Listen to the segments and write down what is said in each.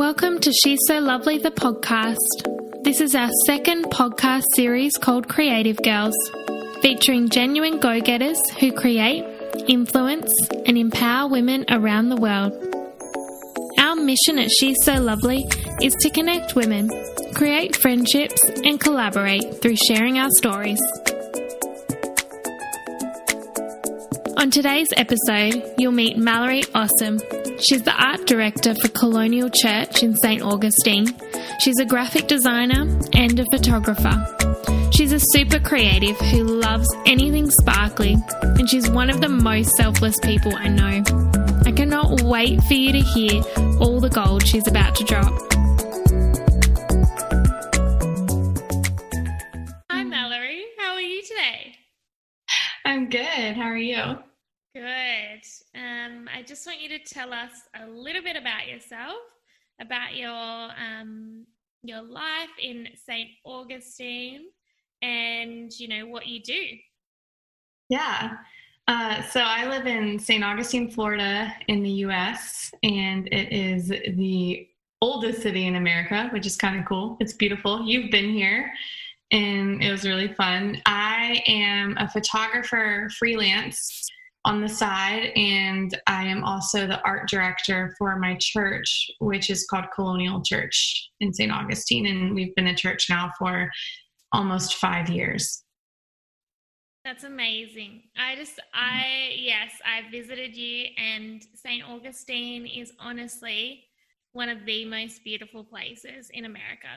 Welcome to She's So Lovely, the podcast. This is our second podcast series called Creative Girls, featuring genuine go getters who create, influence, and empower women around the world. Our mission at She's So Lovely is to connect women, create friendships, and collaborate through sharing our stories. On today's episode, you'll meet Mallory Awesome. She's the art director for Colonial Church in St. Augustine. She's a graphic designer and a photographer. She's a super creative who loves anything sparkly, and she's one of the most selfless people I know. I cannot wait for you to hear all the gold she's about to drop. Hi, Mallory. How are you today? I'm good. How are you? Good. Um, I just want you to tell us a little bit about yourself, about your um, your life in St. Augustine, and you know what you do. Yeah. Uh, so I live in St. Augustine, Florida, in the U.S., and it is the oldest city in America, which is kind of cool. It's beautiful. You've been here, and it was really fun. I am a photographer freelance on the side, and I am also the art director for my church, which is called Colonial Church in St. Augustine. And we've been a church now for almost five years. That's amazing. I just, I, yes, I visited you, and St. Augustine is honestly one of the most beautiful places in America.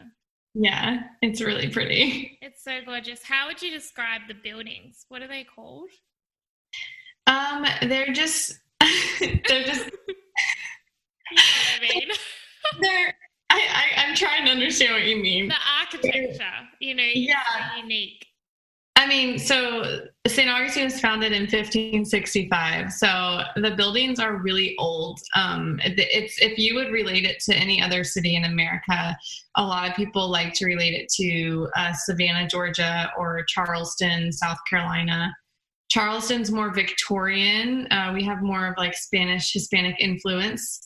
Yeah, it's really pretty. It's so gorgeous. How would you describe the buildings? What are they called? Um, they're just they're just I mean. they're I, I I'm trying to understand what you mean. The architecture, you know, yeah, unique. I mean, so St. Augustine was founded in 1565. So the buildings are really old. Um, it's if you would relate it to any other city in America, a lot of people like to relate it to uh, Savannah, Georgia, or Charleston, South Carolina. Charleston's more Victorian. Uh, we have more of like Spanish Hispanic influence,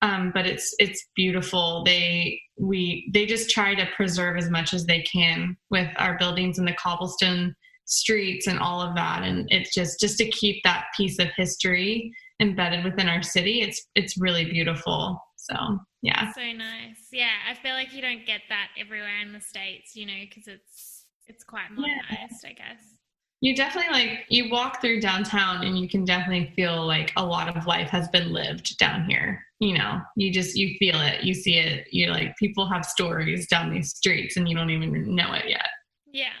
um, but it's it's beautiful. They we they just try to preserve as much as they can with our buildings and the cobblestone streets and all of that. And it's just just to keep that piece of history embedded within our city. It's it's really beautiful. So yeah, so nice. Yeah, I feel like you don't get that everywhere in the states, you know, because it's it's quite modernized, yeah. I guess you definitely like you walk through downtown and you can definitely feel like a lot of life has been lived down here you know? You just you feel it you see it you like people have stories down these streets and you don't even know it yet. Yeah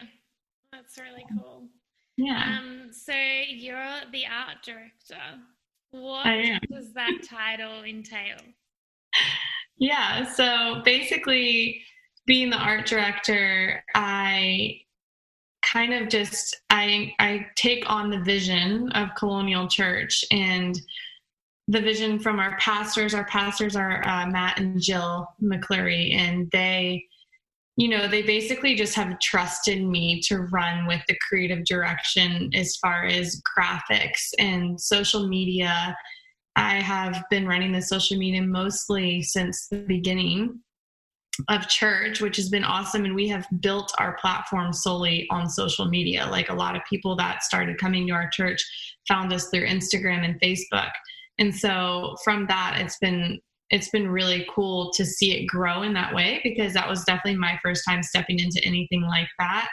that's really cool. Yeah. Um so you're the art director. What does that title entail? Yeah so basically being the art director i kind of just I I take on the vision of Colonial Church and the vision from our pastors. Our pastors are uh, Matt and Jill McCleary, and they, you know, they basically just have trusted me to run with the creative direction as far as graphics and social media. I have been running the social media mostly since the beginning of church, which has been awesome. And we have built our platform solely on social media. Like a lot of people that started coming to our church found us through Instagram and Facebook. And so from that, it's been it's been really cool to see it grow in that way because that was definitely my first time stepping into anything like that.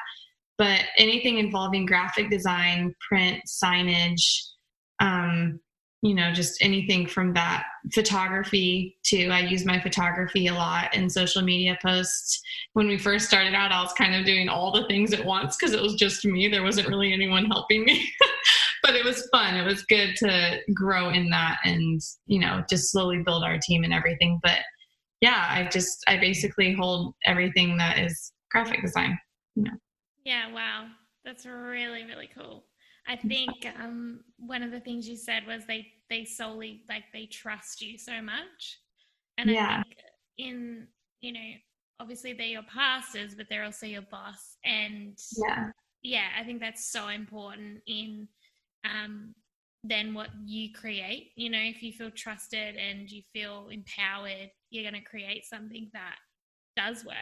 But anything involving graphic design, print, signage, um, you know, just anything from that photography to I use my photography a lot in social media posts. When we first started out, I was kind of doing all the things at once because it was just me. There wasn't really anyone helping me. but it was fun. It was good to grow in that and, you know, just slowly build our team and everything. But yeah, I just I basically hold everything that is graphic design, you know. Yeah, wow. That's really, really cool. I think um, one of the things you said was they they solely like they trust you so much, and yeah. I think in you know obviously they're your pastors, but they're also your boss, and yeah, yeah, I think that's so important in um, then what you create. You know, if you feel trusted and you feel empowered, you're going to create something that does work.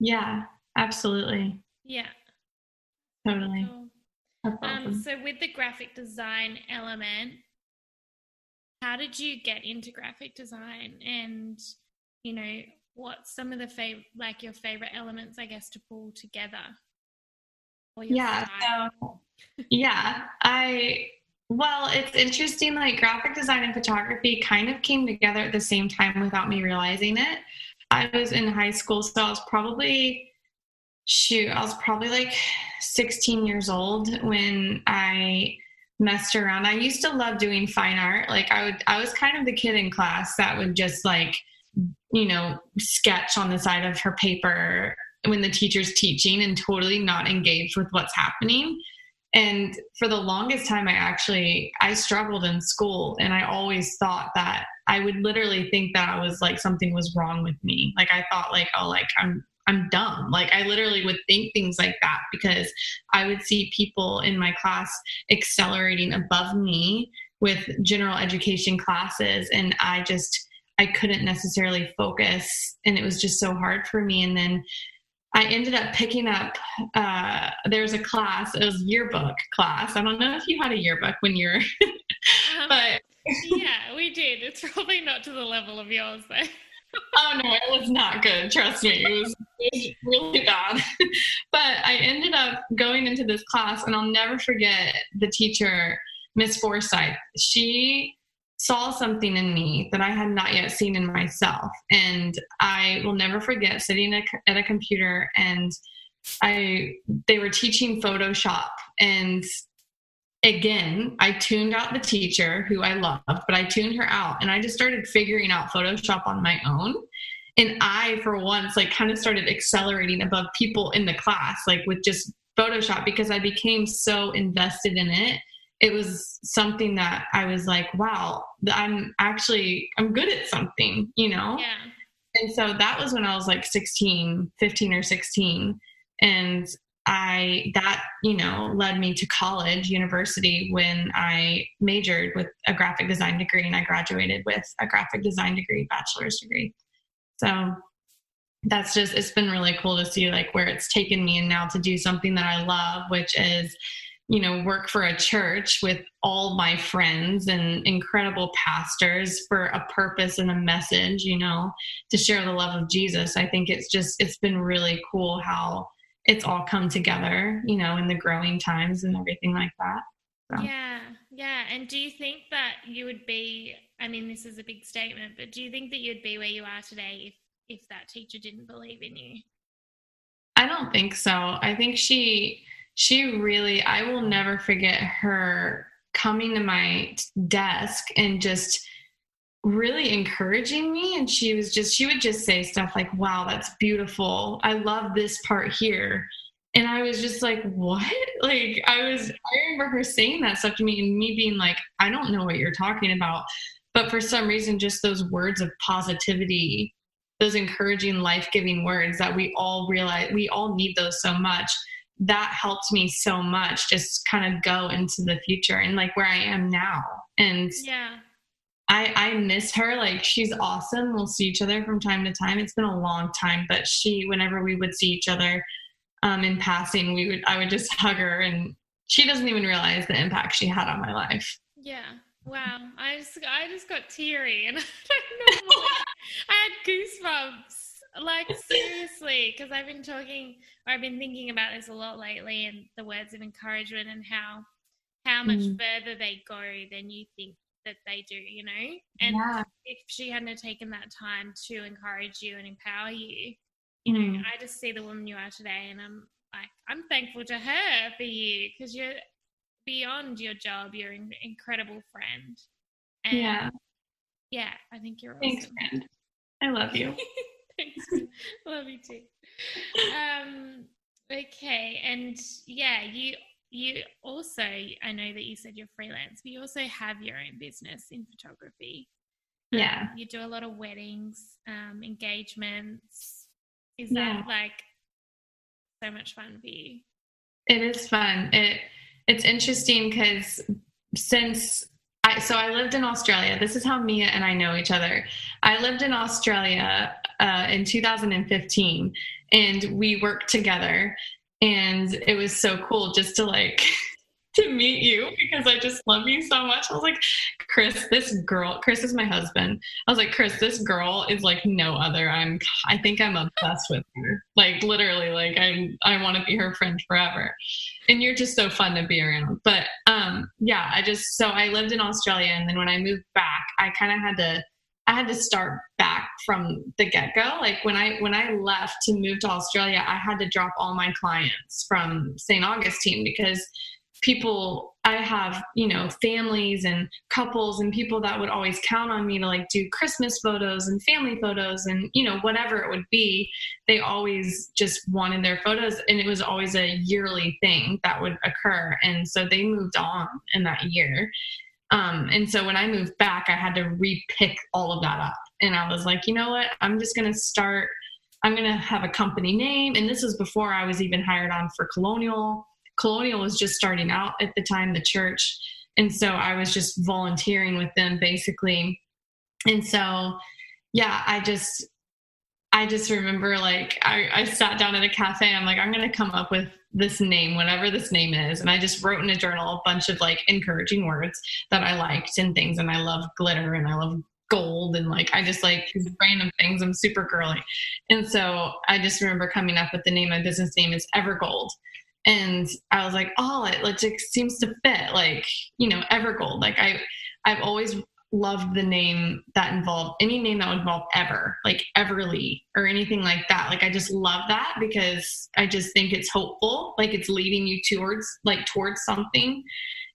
Yeah, absolutely. Yeah. Totally. Cool. Um, so, with the graphic design element, how did you get into graphic design? And, you know, what's some of the favorite, like your favorite elements, I guess, to pull together? yeah. So, yeah. I, well, it's interesting. Like graphic design and photography kind of came together at the same time without me realizing it. I was in high school, so I was probably, shoot, I was probably like 16 years old when I messed around. I used to love doing fine art. Like I would, I was kind of the kid in class that would just like, you know, sketch on the side of her paper when the teacher's teaching and totally not engaged with what's happening and for the longest time i actually i struggled in school and i always thought that i would literally think that i was like something was wrong with me like i thought like oh like i'm i'm dumb like i literally would think things like that because i would see people in my class accelerating above me with general education classes and i just i couldn't necessarily focus and it was just so hard for me and then I ended up picking up. Uh, there was a class. It was yearbook class. I don't know if you had a yearbook when you were, um, but yeah, we did. It's probably not to the level of yours, though. oh no, it was not good. Trust me, it was, was really bad. but I ended up going into this class, and I'll never forget the teacher, Miss Forsyth. She saw something in me that I had not yet seen in myself. And I will never forget sitting at a computer and I they were teaching Photoshop and again, I tuned out the teacher who I loved, but I tuned her out and I just started figuring out Photoshop on my own. And I, for once, like kind of started accelerating above people in the class, like with just Photoshop because I became so invested in it it was something that I was like, wow, I'm actually I'm good at something, you know? Yeah. And so that was when I was like 16, 15 or 16 and I that, you know, led me to college, university when I majored with a graphic design degree and I graduated with a graphic design degree, bachelor's degree. So that's just it's been really cool to see like where it's taken me and now to do something that I love, which is you know, work for a church with all my friends and incredible pastors for a purpose and a message, you know, to share the love of Jesus. I think it's just, it's been really cool how it's all come together, you know, in the growing times and everything like that. So. Yeah, yeah. And do you think that you would be, I mean, this is a big statement, but do you think that you'd be where you are today if, if that teacher didn't believe in you? I don't think so. I think she, she really, I will never forget her coming to my desk and just really encouraging me. And she was just, she would just say stuff like, wow, that's beautiful. I love this part here. And I was just like, what? Like, I was, I remember her saying that stuff to me and me being like, I don't know what you're talking about. But for some reason, just those words of positivity, those encouraging, life giving words that we all realize, we all need those so much that helped me so much just kind of go into the future and like where I am now. And yeah. I, I miss her. Like she's awesome. We'll see each other from time to time. It's been a long time, but she, whenever we would see each other um, in passing, we would, I would just hug her and she doesn't even realize the impact she had on my life. Yeah. Wow. I just, I just got teary and I don't know. I had goosebumps like seriously, because I've been talking or I've been thinking about this a lot lately, and the words of encouragement and how how much mm. further they go than you think that they do, you know. And yeah. if she hadn't taken that time to encourage you and empower you, you mm. know, I just see the woman you are today, and I'm like, I'm thankful to her for you because you're beyond your job. You're an incredible friend. And yeah. Yeah, I think you're awesome. Thanks, friend. I love you. Thanks. Love you too. Um, okay, and yeah, you you also I know that you said you're freelance, but you also have your own business in photography. Yeah, um, you do a lot of weddings, um, engagements. Is yeah. that like so much fun for you? It is fun. It it's interesting because since I, so I lived in Australia. This is how Mia and I know each other. I lived in Australia uh, in 2015, and we worked together. And it was so cool just to like to meet you because I just love you so much. I was like, Chris, this girl, Chris is my husband. I was like, Chris, this girl is like no other. I'm, I think I'm obsessed with her. Like literally, like I, I want to be her friend forever. And you're just so fun to be around. But um, yeah, I just, so I lived in Australia, and then when I moved back, I kind of had to. I had to start back from the get go. Like when I when I left to move to Australia, I had to drop all my clients from St. Augustine because people i have you know families and couples and people that would always count on me to like do christmas photos and family photos and you know whatever it would be they always just wanted their photos and it was always a yearly thing that would occur. And so they moved on in that year. Um, and so when i moved back i had to repick all of that up. And i was like you know what? I'm just going to start i'm going to have a company name. And this was before i was even hired on for colonial Colonial was just starting out at the time, the church. And so I was just volunteering with them basically. And so, yeah, I just, I just remember like I, I sat down at a cafe. I'm like, I'm going to come up with this name, whatever this name is. And I just wrote in a journal a bunch of like encouraging words that I liked and things. And I love glitter and I love gold and like I just like random things. I'm super girly. And so I just remember coming up with the name. My business name is Evergold and I was like, oh, it, it just seems to fit, like you know, Evergold. Like I, I've always loved the name that involved any name that would involve ever, like Everly or anything like that. Like I just love that because I just think it's hopeful, like it's leading you towards like towards something.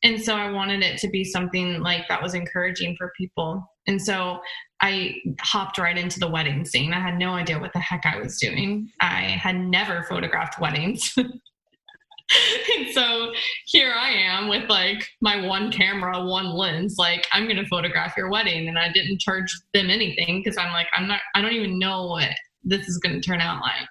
And so I wanted it to be something like that was encouraging for people. And so I hopped right into the wedding scene. I had no idea what the heck I was doing. I had never photographed weddings. and so here I am with like my one camera, one lens, like I'm going to photograph your wedding. And I didn't charge them anything because I'm like, I'm not, I don't even know what this is going to turn out like.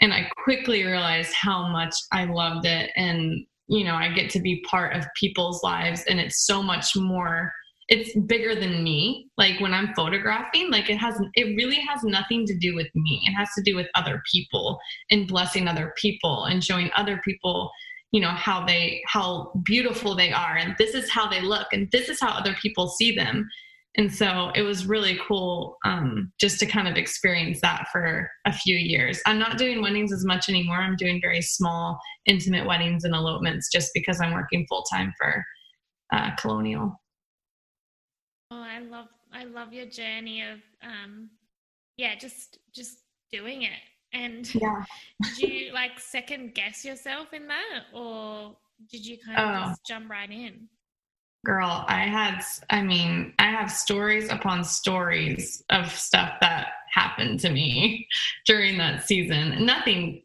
And I quickly realized how much I loved it. And, you know, I get to be part of people's lives and it's so much more it's bigger than me. Like when i'm photographing like it has it really has nothing to do with me. It has to do with other people and blessing other people and showing other people you know how they how beautiful they are. And this is how they look and this is how other people see them. And so it was really cool um, just to kind of experience that for a few years. I'm not doing weddings as much anymore. I'm doing very small intimate weddings and elopements just because i'm working full-time for uh, colonial Oh, I love I love your journey of um yeah, just just doing it. And yeah. did you like second guess yourself in that or did you kind of oh. just jump right in? Girl, I had I mean, I have stories upon stories of stuff that happened to me during that season. Nothing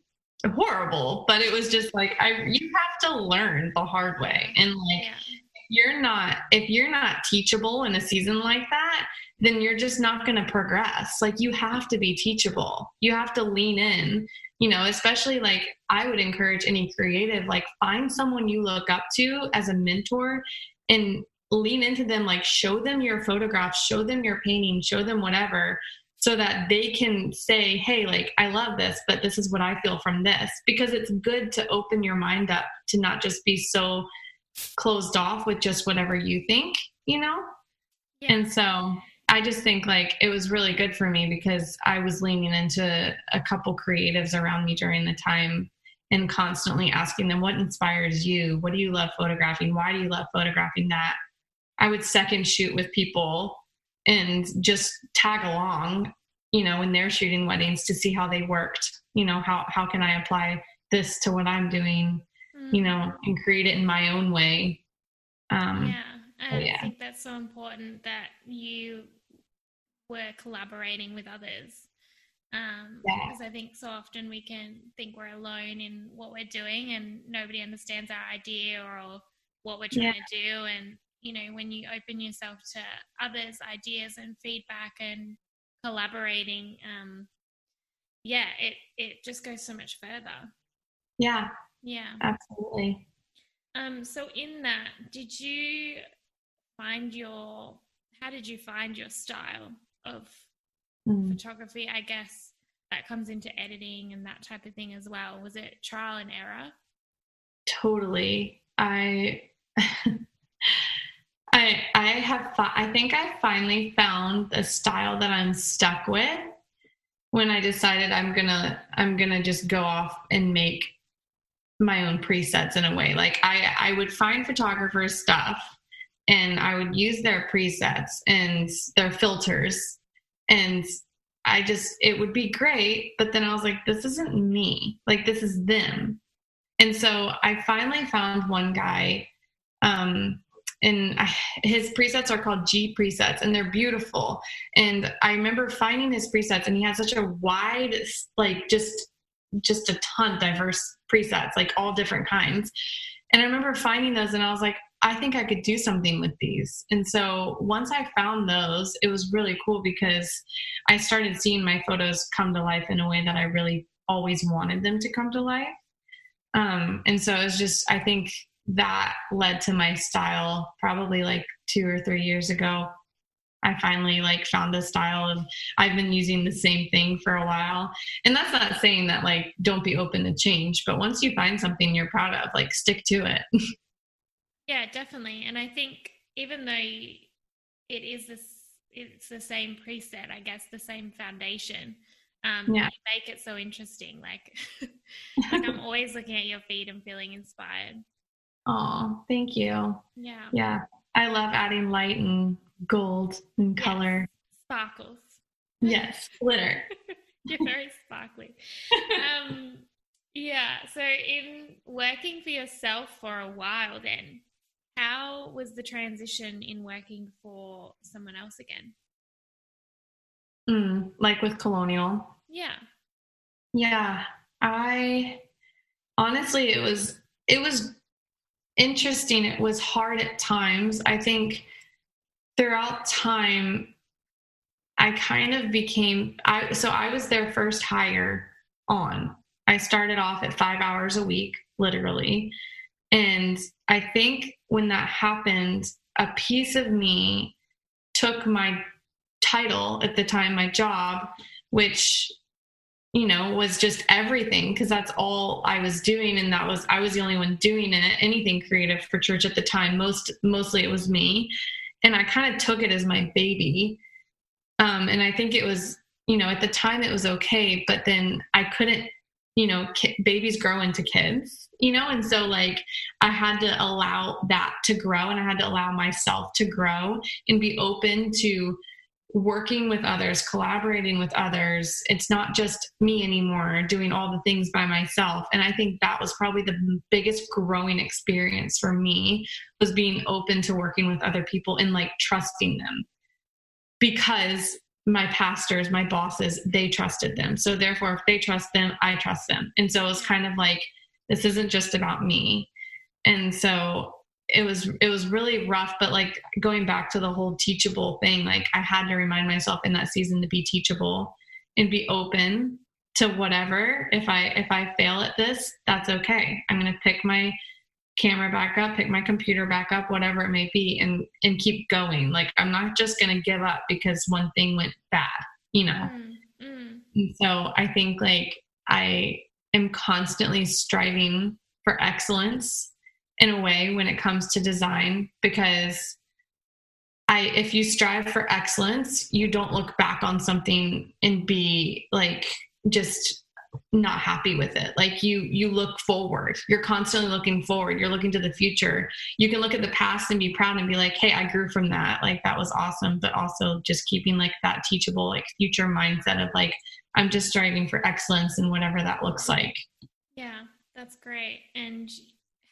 horrible, but it was just like I you have to learn the hard way. And like yeah you're not if you're not teachable in a season like that then you're just not going to progress. Like you have to be teachable. You have to lean in. You know especially like i would encourage any creative like find someone you look up to as a mentor and lean into them like show them your photographs show them your painting show them whatever so that they can say hey like i love this but this is what i feel from this. Because it's good to open your mind up to not just be so closed off with just whatever you think, you know? Yeah. And so I just think like it was really good for me because I was leaning into a couple creatives around me during the time and constantly asking them what inspires you? What do you love photographing? Why do you love photographing that? I would second shoot with people and just tag along, you know, when they're shooting weddings to see how they worked. You know, how how can I apply this to what I'm doing? You know, and create it in my own way. Um, yeah, I yeah. think that's so important that you were collaborating with others. Um, yeah. Because I think so often we can think we're alone in what we're doing and nobody understands our idea or what we're trying yeah. to do. And, you know, when you open yourself to others' ideas and feedback and collaborating, um, yeah, it, it just goes so much further. Yeah, yeah. Absolutely. Um, so in that, did you find your how did you find your style of mm. photography? I guess that comes into editing and that type of thing as well. Was it trial and error? Totally. I I I have I think I finally found a style that I'm stuck with when I decided I'm gonna I'm gonna just go off and make my own presets in a way. Like I I would find photographers stuff and I would use their presets and their filters and I just it would be great, but then I was like this isn't me. Like this is them. And so I finally found one guy um and his presets are called G presets and they're beautiful. And I remember finding his presets and he had such a wide, like just, just a ton diverse presets, like all different kinds. And I remember finding those and I was like, I think I could do something with these. And so once I found those, it was really cool because I started seeing my photos come to life in a way that I really always wanted them to come to life. Um, and so it was just, I think that led to my style probably like two or three years ago i finally like found a style of i've been using the same thing for a while and that's not saying that like don't be open to change but once you find something you're proud of like stick to it yeah definitely and i think even though it is this it's the same preset i guess the same foundation um, yeah. make it so interesting like like i'm always looking at your feed and feeling inspired Oh, thank you. Yeah. Yeah. I love adding light and gold and yes. color. Sparkles. Yes, glitter. You're very sparkly. um, yeah. So, in working for yourself for a while, then, how was the transition in working for someone else again? Mm, like with Colonial. Yeah. Yeah. I honestly, it was it was interesting. It was hard at times. I think throughout time, I kind of became I so I was their first hire on. I started off at five hours a week, literally. And I think when that happened, a piece of me took my title at the time, my job, which you know was just everything because that's all i was doing and that was i was the only one doing it anything creative for church at the time most mostly it was me and i kind of took it as my baby. Um, and i think it was you know at the time it was okay but then i couldn't you know ki- babies grow into kids you know? And so like i had to allow that to grow and i had to allow myself to grow and be open to working with others, collaborating with others. It's not just me anymore doing all the things by myself. And I think that was probably the biggest growing experience for me was being open to working with other people and like trusting them. Because my pastors, my bosses, they trusted them. So therefore if they trust them, I trust them. And so it was kind of like this isn't just about me. And so it was it was really rough but like going back to the whole teachable thing like i had to remind myself in that season to be teachable and be open to whatever. If i if i fail at this that's okay. I'm going to pick my camera back up pick my computer back up whatever it may be and and keep going. Like i'm not just going to give up because one thing went bad you know? Mm, mm. and so i think like i am constantly striving for excellence in a way when it comes to design because I if you strive for excellence, you don't look back on something and be like just not happy with it. Like you you look forward. You're constantly looking forward. You're looking to the future. You can look at the past and be proud and be like, "Hey, I grew from that. Like that was awesome." But also just keeping like that teachable like future mindset of like I'm just striving for excellence and whatever that looks like. Yeah, that's great. And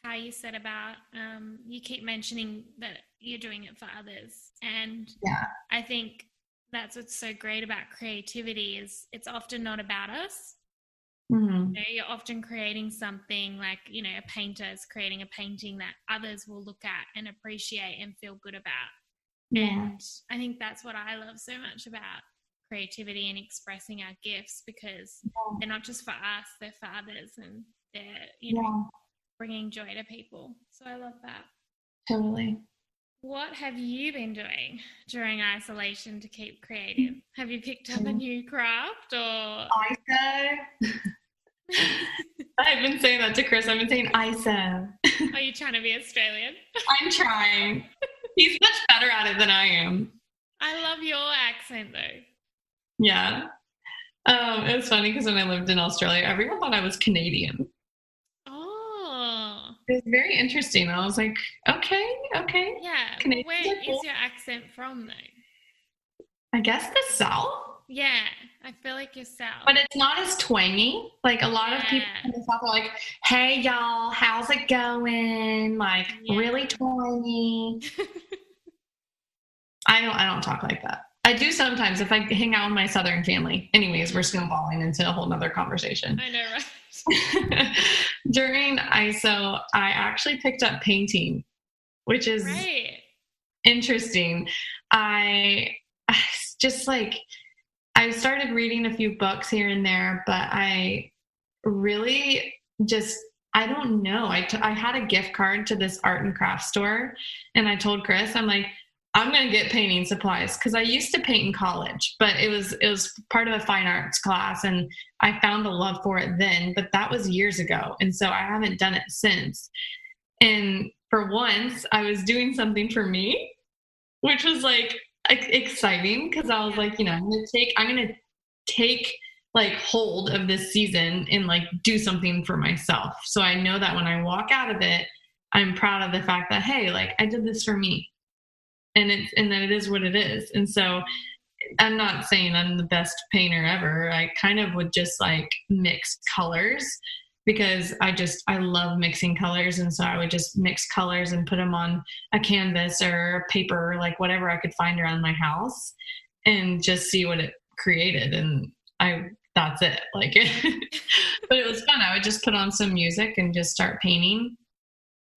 how you said about um, you keep mentioning that you're doing it for others, and yeah, I think that's what's so great about creativity is it's often not about us. Mm-hmm. You know, you're often creating something like you know a painter is creating a painting that others will look at and appreciate and feel good about. Yeah. And I think that's what I love so much about creativity and expressing our gifts because yeah. they're not just for us, they're for others and they're, you know, bringing joy to people. So I love that. Totally. What have you been doing during isolation to keep creative? Have you picked up a mm. new craft or ISO? I've been saying that to Chris. I've been saying ISO. Are you trying to be Australian? I'm trying. He's much better at it than I am. I love your accent though. Yeah. Um, it was funny because when I lived in Australia, everyone thought I was Canadian. It was very interesting. I was like, okay, okay. Yeah. Canadian where is your accent from though? I guess the South. Yeah, I feel like you're south. But it's not as twangy. Like a lot yeah. of people in the south are like, "Hey y'all, how's it going?" Like yeah. really twangy. I don't. I don't talk like that. I do sometimes if I hang out with my southern family. Anyways, we're snowballing into a whole nother conversation. I know, right? During ISO, I actually picked up painting, which is right. interesting. I, just like I started reading a few books here and there, but I really just I don't know. I, t- I had a gift card to this art and craft store, and I told Chris, I'm like, I'm gonna get painting supplies because I used to paint in college, but it was it was part of a fine arts class, and I found a love for it then. But that was years ago, and so I haven't done it since. And for once, I was doing something for me, which was like exciting because I was like, you know, I'm gonna take I'm gonna take like hold of this season and like do something for myself. So I know that when I walk out of it, I'm proud of the fact that hey, like I did this for me. And it's and that it is what it is. And so I'm not saying I'm the best painter ever. I kind of would just like mix colors because I just I love mixing colors. And so I would just mix colors and put them on a canvas or paper like whatever I could find around my house and just see what it created. And I that's it. Like it but it was fun. I would just put on some music and just start painting.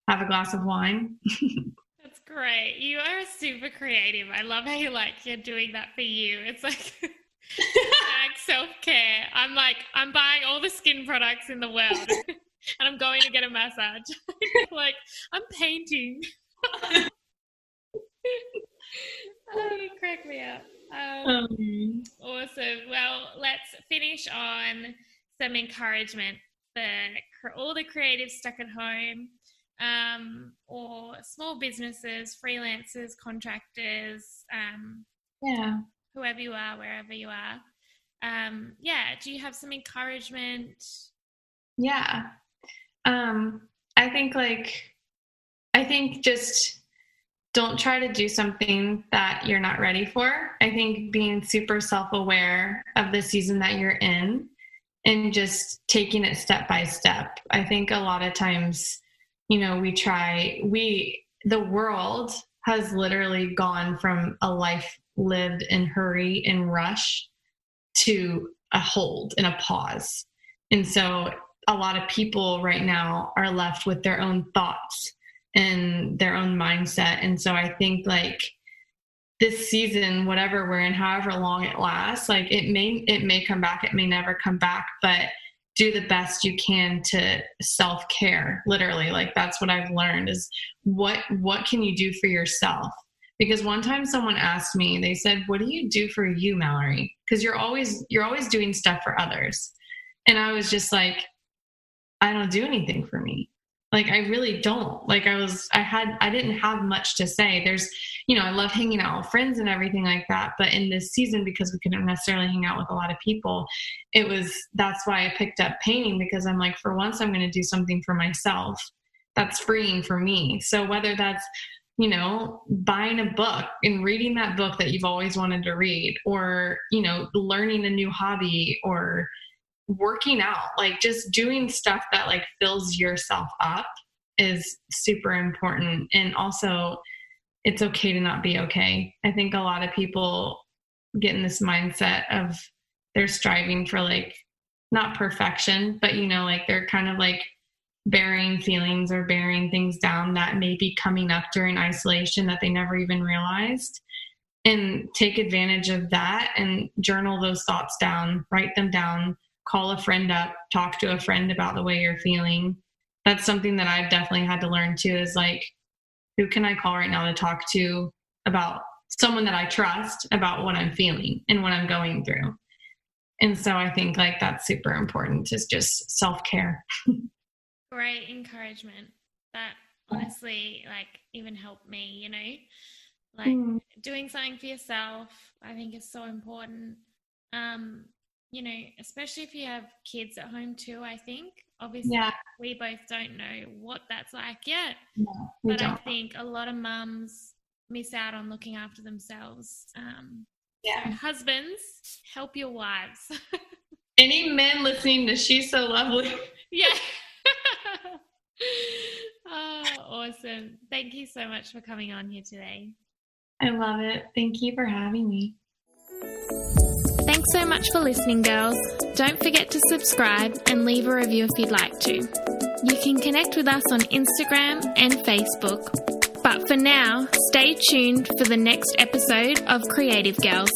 Have a glass of wine great you are super creative I love how you like you're doing that for you it's like self care. I'm like, I'm buying all the skin products in the world and I'm going to get a massage. like, I'm painting. oh, you crack me up. Um, um, awesome. Well, let's finish on some encouragement for all the creatives stuck at home um, or small businesses, freelancers, contractors. Um, yeah whoever you are, wherever you are. Um, yeah, do you have some encouragement? Yeah. Um, I think like I think just don't try to do something that you're not ready for. I think being super self-aware of the season that you're in and just taking it step by step. I think a lot of times, you know, we try we the world has literally gone from a life lived in hurry and rush to a hold and a pause. And so a lot of people right now are left with their own thoughts and their own mindset. And so I think like this season, whatever we're in, however long it lasts, like it may it may come back, it may never come back, but do the best you can to self-care literally. Like that's what i've learned is what what can you do for yourself? Because one time someone asked me they said what do you do for you mallory? Because you're always you're always doing stuff for others. And i was just like i don't do anything for me like i really don't. Like i was i had i didn't have much to say. There's you know i love hanging out with friends and everything like that but in this season because we couldn't necessarily hang out with a lot of people it was that's why i picked up painting because i'm like for once i'm going to do something for myself that's freeing for me. So whether that's you know, buying a book and reading that book that you've always wanted to read, or, you know, learning a new hobby or working out, like just doing stuff that like fills yourself up is super important. And also, it's okay to not be okay. I think a lot of people get in this mindset of they're striving for like not perfection, but you know, like they're kind of like burying feelings or burying things down that may be coming up during isolation that they never even realized and take advantage of that and journal those thoughts down write them down call a friend up talk to a friend about the way you're feeling that's something that I've definitely had to learn too is like, who can I call right now to talk to about someone that I trust about what I'm feeling and what I'm going through. And so I think like that's super important is just self care. Great encouragement. That honestly like even helped me, you know, like mm. doing something for yourself, I think is so important. Um, you know, especially if you have kids at home too, I think. Obviously, yeah. we both don't know what that's like yet. No, but don't. I think a lot of mums miss out on looking after themselves. Um, yeah. So husbands, help your wives. Any men listening to She's So Lovely? Yeah. oh, awesome. Thank you so much for coming on here today. I love it. Thank you for having me. Thanks so much for listening, girls. Don't forget to subscribe and leave a review if you'd like to. You can connect with us on Instagram and Facebook. But for now, stay tuned for the next episode of Creative Girls.